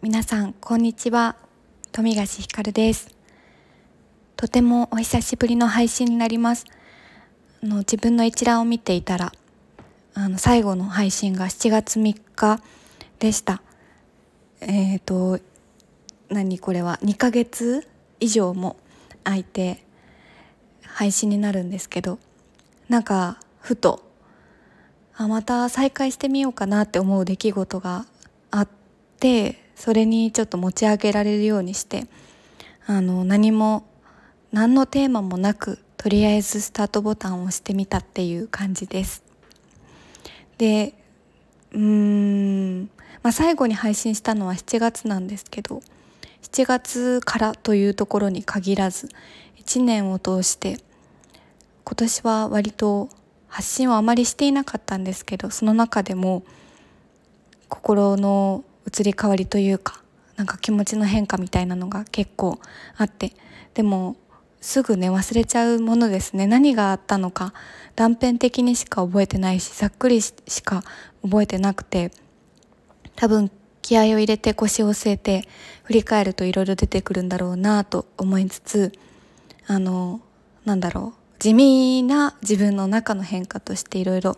皆さんこんにちは。富樫ひかるです。とてもお久しぶりの配信になります。あの自分の一覧を見ていたらあの最後の配信が7月3日でした。えっ、ー、と何これは？2ヶ月以上も空いて配信になるんですけどなんかふとあまた再開してみようかなって思う出来事があってそれにちょっと持ち上げられるようにしてあの何も何のテーマもなくとりあえずスタートボタンを押してみたっていう感じです。でうーん、まあ、最後に配信したのは7月なんですけど7月からというところに限らず1年を通して今年は割と発信をあまりしていなかったんですけどその中でも心の移り変わりというかなんか気持ちの変化みたいなのが結構あってでもすぐね忘れちゃうものですね。何があったのか断片的にしか覚えてないしざっくりしか覚えてなくて多分気合を入れて腰を据えて振り返るといろいろ出てくるんだろうなと思いつつあのなんだろう地味な自分の中の変化としていろいろ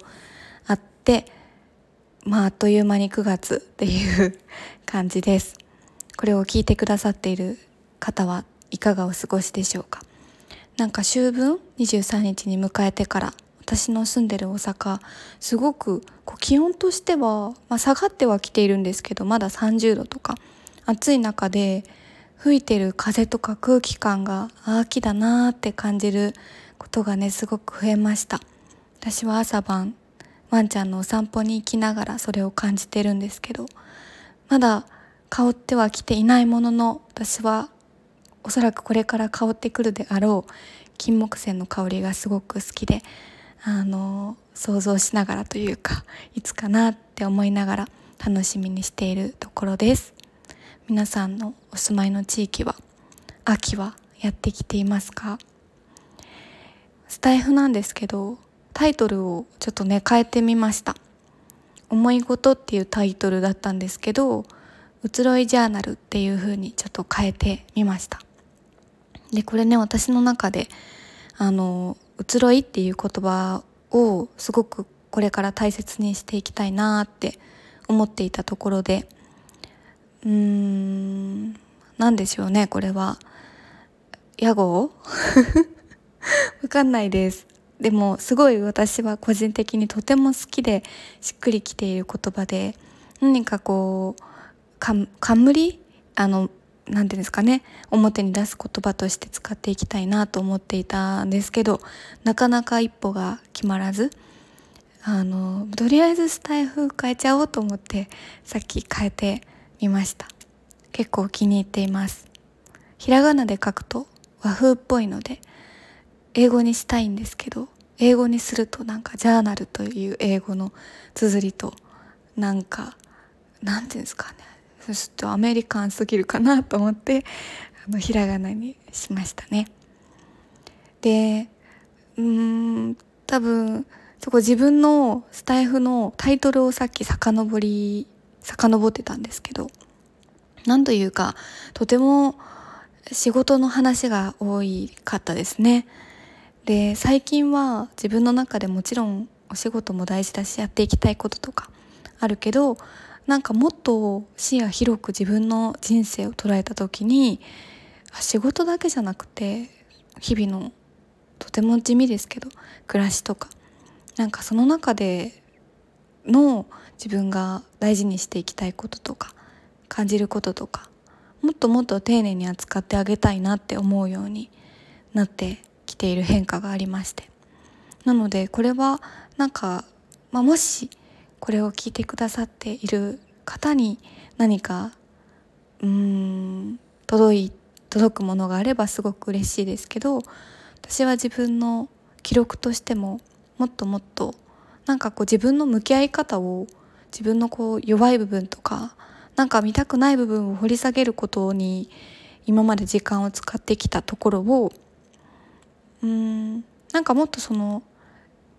あってまああっという間に9月っていう感じです。これを聞いてくださっている方はいかがお過ごしでしょうか？なんか秋分23日に迎えてから私の住んでる大阪すごくこう気温としては、まあ、下がってはきているんですけどまだ30度とか暑い中で吹いてる風とか空気感が秋だなーって感じることがねすごく増えました。私は朝晩ワンちゃんのお散歩に行きながらそれを感じてるんですけどまだ香ってはきていないものの私はおそらくこれから香ってくるであろう金木犀の香りがすごく好きであの想像しながらというかいつかなって思いながら楽しみにしているところです。皆さんのお住まいの地域は秋はやってきていますか？スタイフなんですけどタイトルをちょっとね変えてみました「思い事」っていうタイトルだったんですけど「移ろいジャーナル」っていう風にちょっと変えてみました。でこれね私の中であの移ろいっていう言葉をすごくこれから大切にしていきたいなって思っていたところでうーん何でしょうねこれは。屋号 わかんないです。でもすごい私は個人的にとても好きでしっくりきている言葉で何かこう冠？あの何て言うんですかね。表に出す言葉として使っていきたいなと思っていたんですけどなかなか一歩が決まらずあのとりあえずスタイフ変えちゃおうと思ってさっき変えてみました。結構気に入っています。ひらがなで書くと和風っぽいので英語にしたいんですけど英語にするとなんかジャーナルという英語の綴りとなんかなんていうんですかねちょっとアメリカンすぎるかなと思ってあのひらがなにしましたね。でうん多分そこ自分のスタイフのタイトルをさっき遡り遡ってたんですけどなんというかとても仕事の話が多かったですね。で最近は自分の中でもちろんお仕事も大事だしやっていきたいこととかあるけどなんかもっと視野広く自分の人生を捉えた時に仕事だけじゃなくて日々のとても地味ですけど暮らしとかなんかその中での自分が大事にしていきたいこととか感じることとかもっともっと丁寧に扱ってあげたいなって思うようになってている変化がありまして。なのでこれはなんか、まあ、もしこれを聞いてくださっている方に何かうーん届い届くものがあればすごく嬉しいですけど私は自分の記録としてももっともっとなんかこう自分の向き合い方を自分のこう弱い部分とかなんか見たくない部分を掘り下げることに今まで時間を使ってきたところをうん。なんかもっとその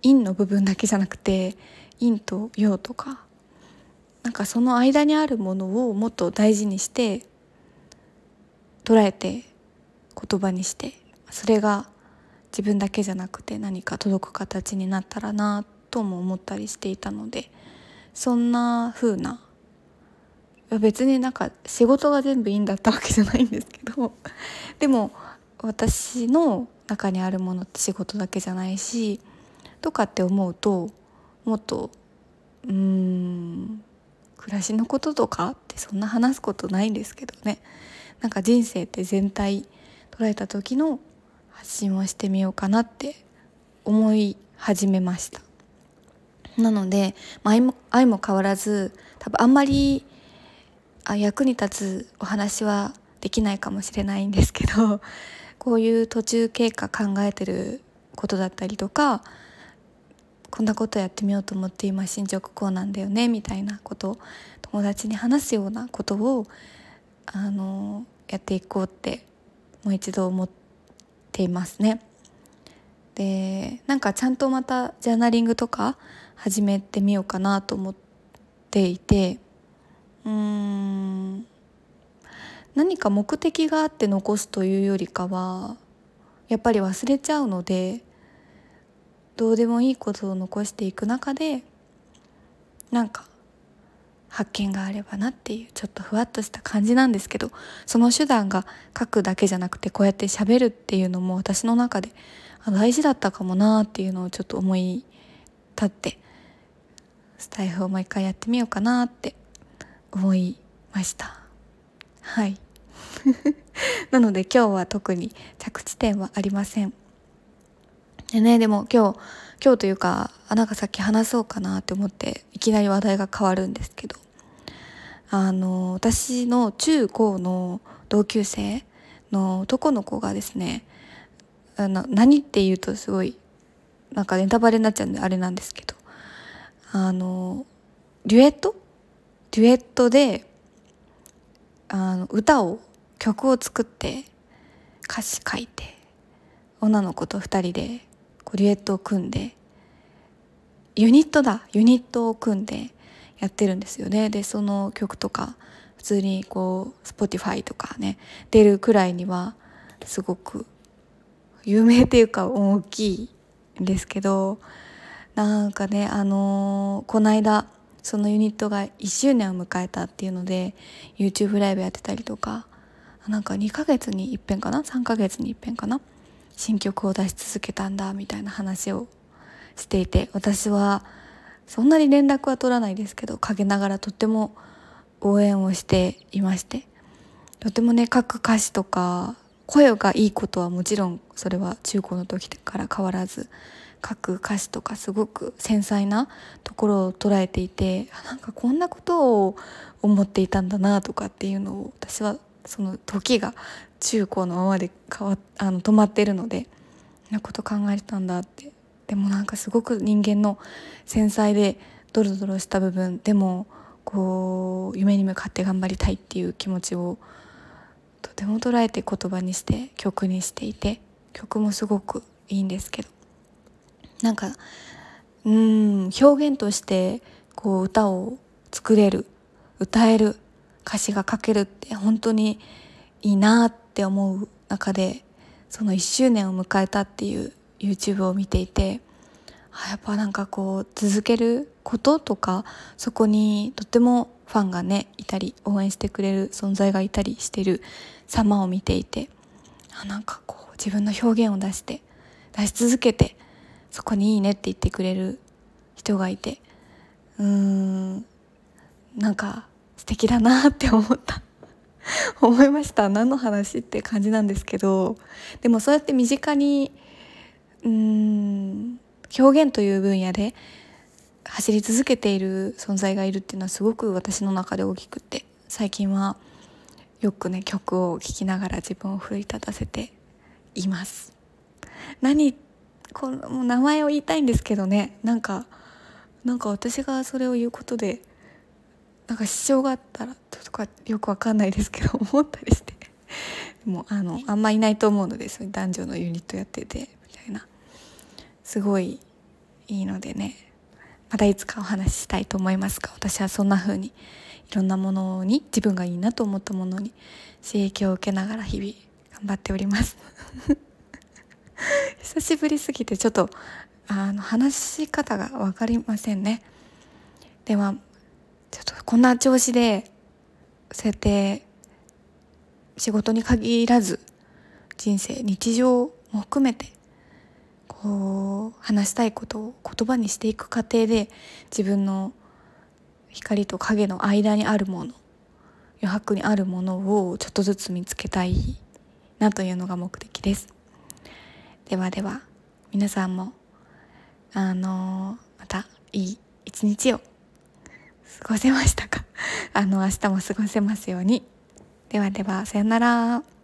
陰の部分だけじゃなくて陰と陽とかなんかその間にあるものをもっと大事にして捉えて言葉にしてそれが自分だけじゃなくて何か届く形になったらなとも思ったりしていたのでそんな風な別になんか仕事が全部いいんだったわけじゃないんですけどでも私の中にあるものって仕事だけじゃないしとかって思うともっとうーん暮らしのこととかってそんな話すことないんですけどね。なんか人生って全体捉えた時の発信をしてみようかなって思い始めました。なので、まあ、愛も愛も変わらず多分あんまりあ役に立つお話はできないかもしれないんですけどこういう途中経過考えてることだったりとかこんなことやってみようと思って今進捗こうなんだよねみたいなこと友達に話すようなことをあのやっていこうってもう一度思っていますね。でなんかちゃんとまたジャーナリングとか始めてみようかなと思っていてうーん何か目的があって残すというよりかはやっぱり忘れちゃうのでどうでもいいことを残していく中でなんか発見があればなっていうちょっとふわっとした感じなんですけどその手段が書くだけじゃなくてこうやって喋るっていうのも私の中で大事だったかもなっていうのをちょっと思い立ってスタイフをもう一回やってみようかなって思いました。はい。なので今日は特に着地点はありません。でねでも今日今日というかあなんかさっき話そうかなって思っていきなり話題が変わるんですけど。あの私の中高の同級生の男の子がですねあの何って言うとすごいなんかネタバレになっちゃうんであれなんですけど。あのデュエット？デュエットであの歌を曲を作って歌詞書いて女の子と2人でこうデュエットを組んでユニットだユニットを組んでやってるんですよね。でその曲とか普通にこう Spotify とかね出るくらいにはすごく有名っていうか大きいんですけどなんかねあのー、この間そのユニットが1周年を迎えたっていうので YouTube ライブやってたりとかなんか2ヶ月に一遍かな？3ヶ月に一遍かな？新曲を出し続けたんだみたいな話をしていて私はそんなに連絡は取らないですけど陰ながらとっても応援をしていましてとてもね書く歌詞とか声がいいことはもちろんそれは中高の時から変わらず書く歌詞とかすごく繊細なところを捉えていて なんかこんなことを思っていたんだなとかっていうのを私はその時が中高のままで変わあの止まってるのでなこと考えてたんだって。でもなんかすごく人間の繊細でドロドロした部分でもこう夢に向かって頑張りたいっていう気持ちをとても捉えて言葉にして曲にしていて曲もすごくいいんですけど。なんかうん表現としてこう歌を作れる歌える歌詞が書けるって本当にいいなって思う中でその1周年を迎えたっていう YouTube を見ていてやっぱなんかこう続けることとかそこにとってもファンがねいたり応援してくれる存在がいたりしてる様を見ていてあなんかこう自分の表現を出して出し続けてそこにいいねって言ってくれる人がいてうーんなんか素敵だなって思った。思いました。何の話って感じなんですけどでもそうやって身近にうーん表現という分野で走り続けている存在がいるっていうのはすごく私の中で大きくて最近はよくね曲を聴きながら自分を奮い立たせています。何このもう名前を言いたいんですけどねなんかなんか私がそれを言うことでなんか支障があったらとかよくわかんないですけど思ったりして。もうあのあんまいないと思うのでそういう男女のユニットやっててみたいな。すごいいいのでねまたいつかお話ししたいと思いますが私はそんな風にいろんなものに自分がいいなと思ったものに刺激を受けながら日々頑張っております。久しぶりすぎてちょっとあの話し方が分かりませんね。ではちょっとこんな調子でそうやって仕事に限らず人生日常も含めて話したいことを言葉にしていく過程で自分の光と影の間にあるもの余白にあるものをちょっとずつ見つけたいなというのが目的です。ではでは皆さんもあのまたいい一日を過ごせましたか？あの明日も過ごせますように。ではではさよなら。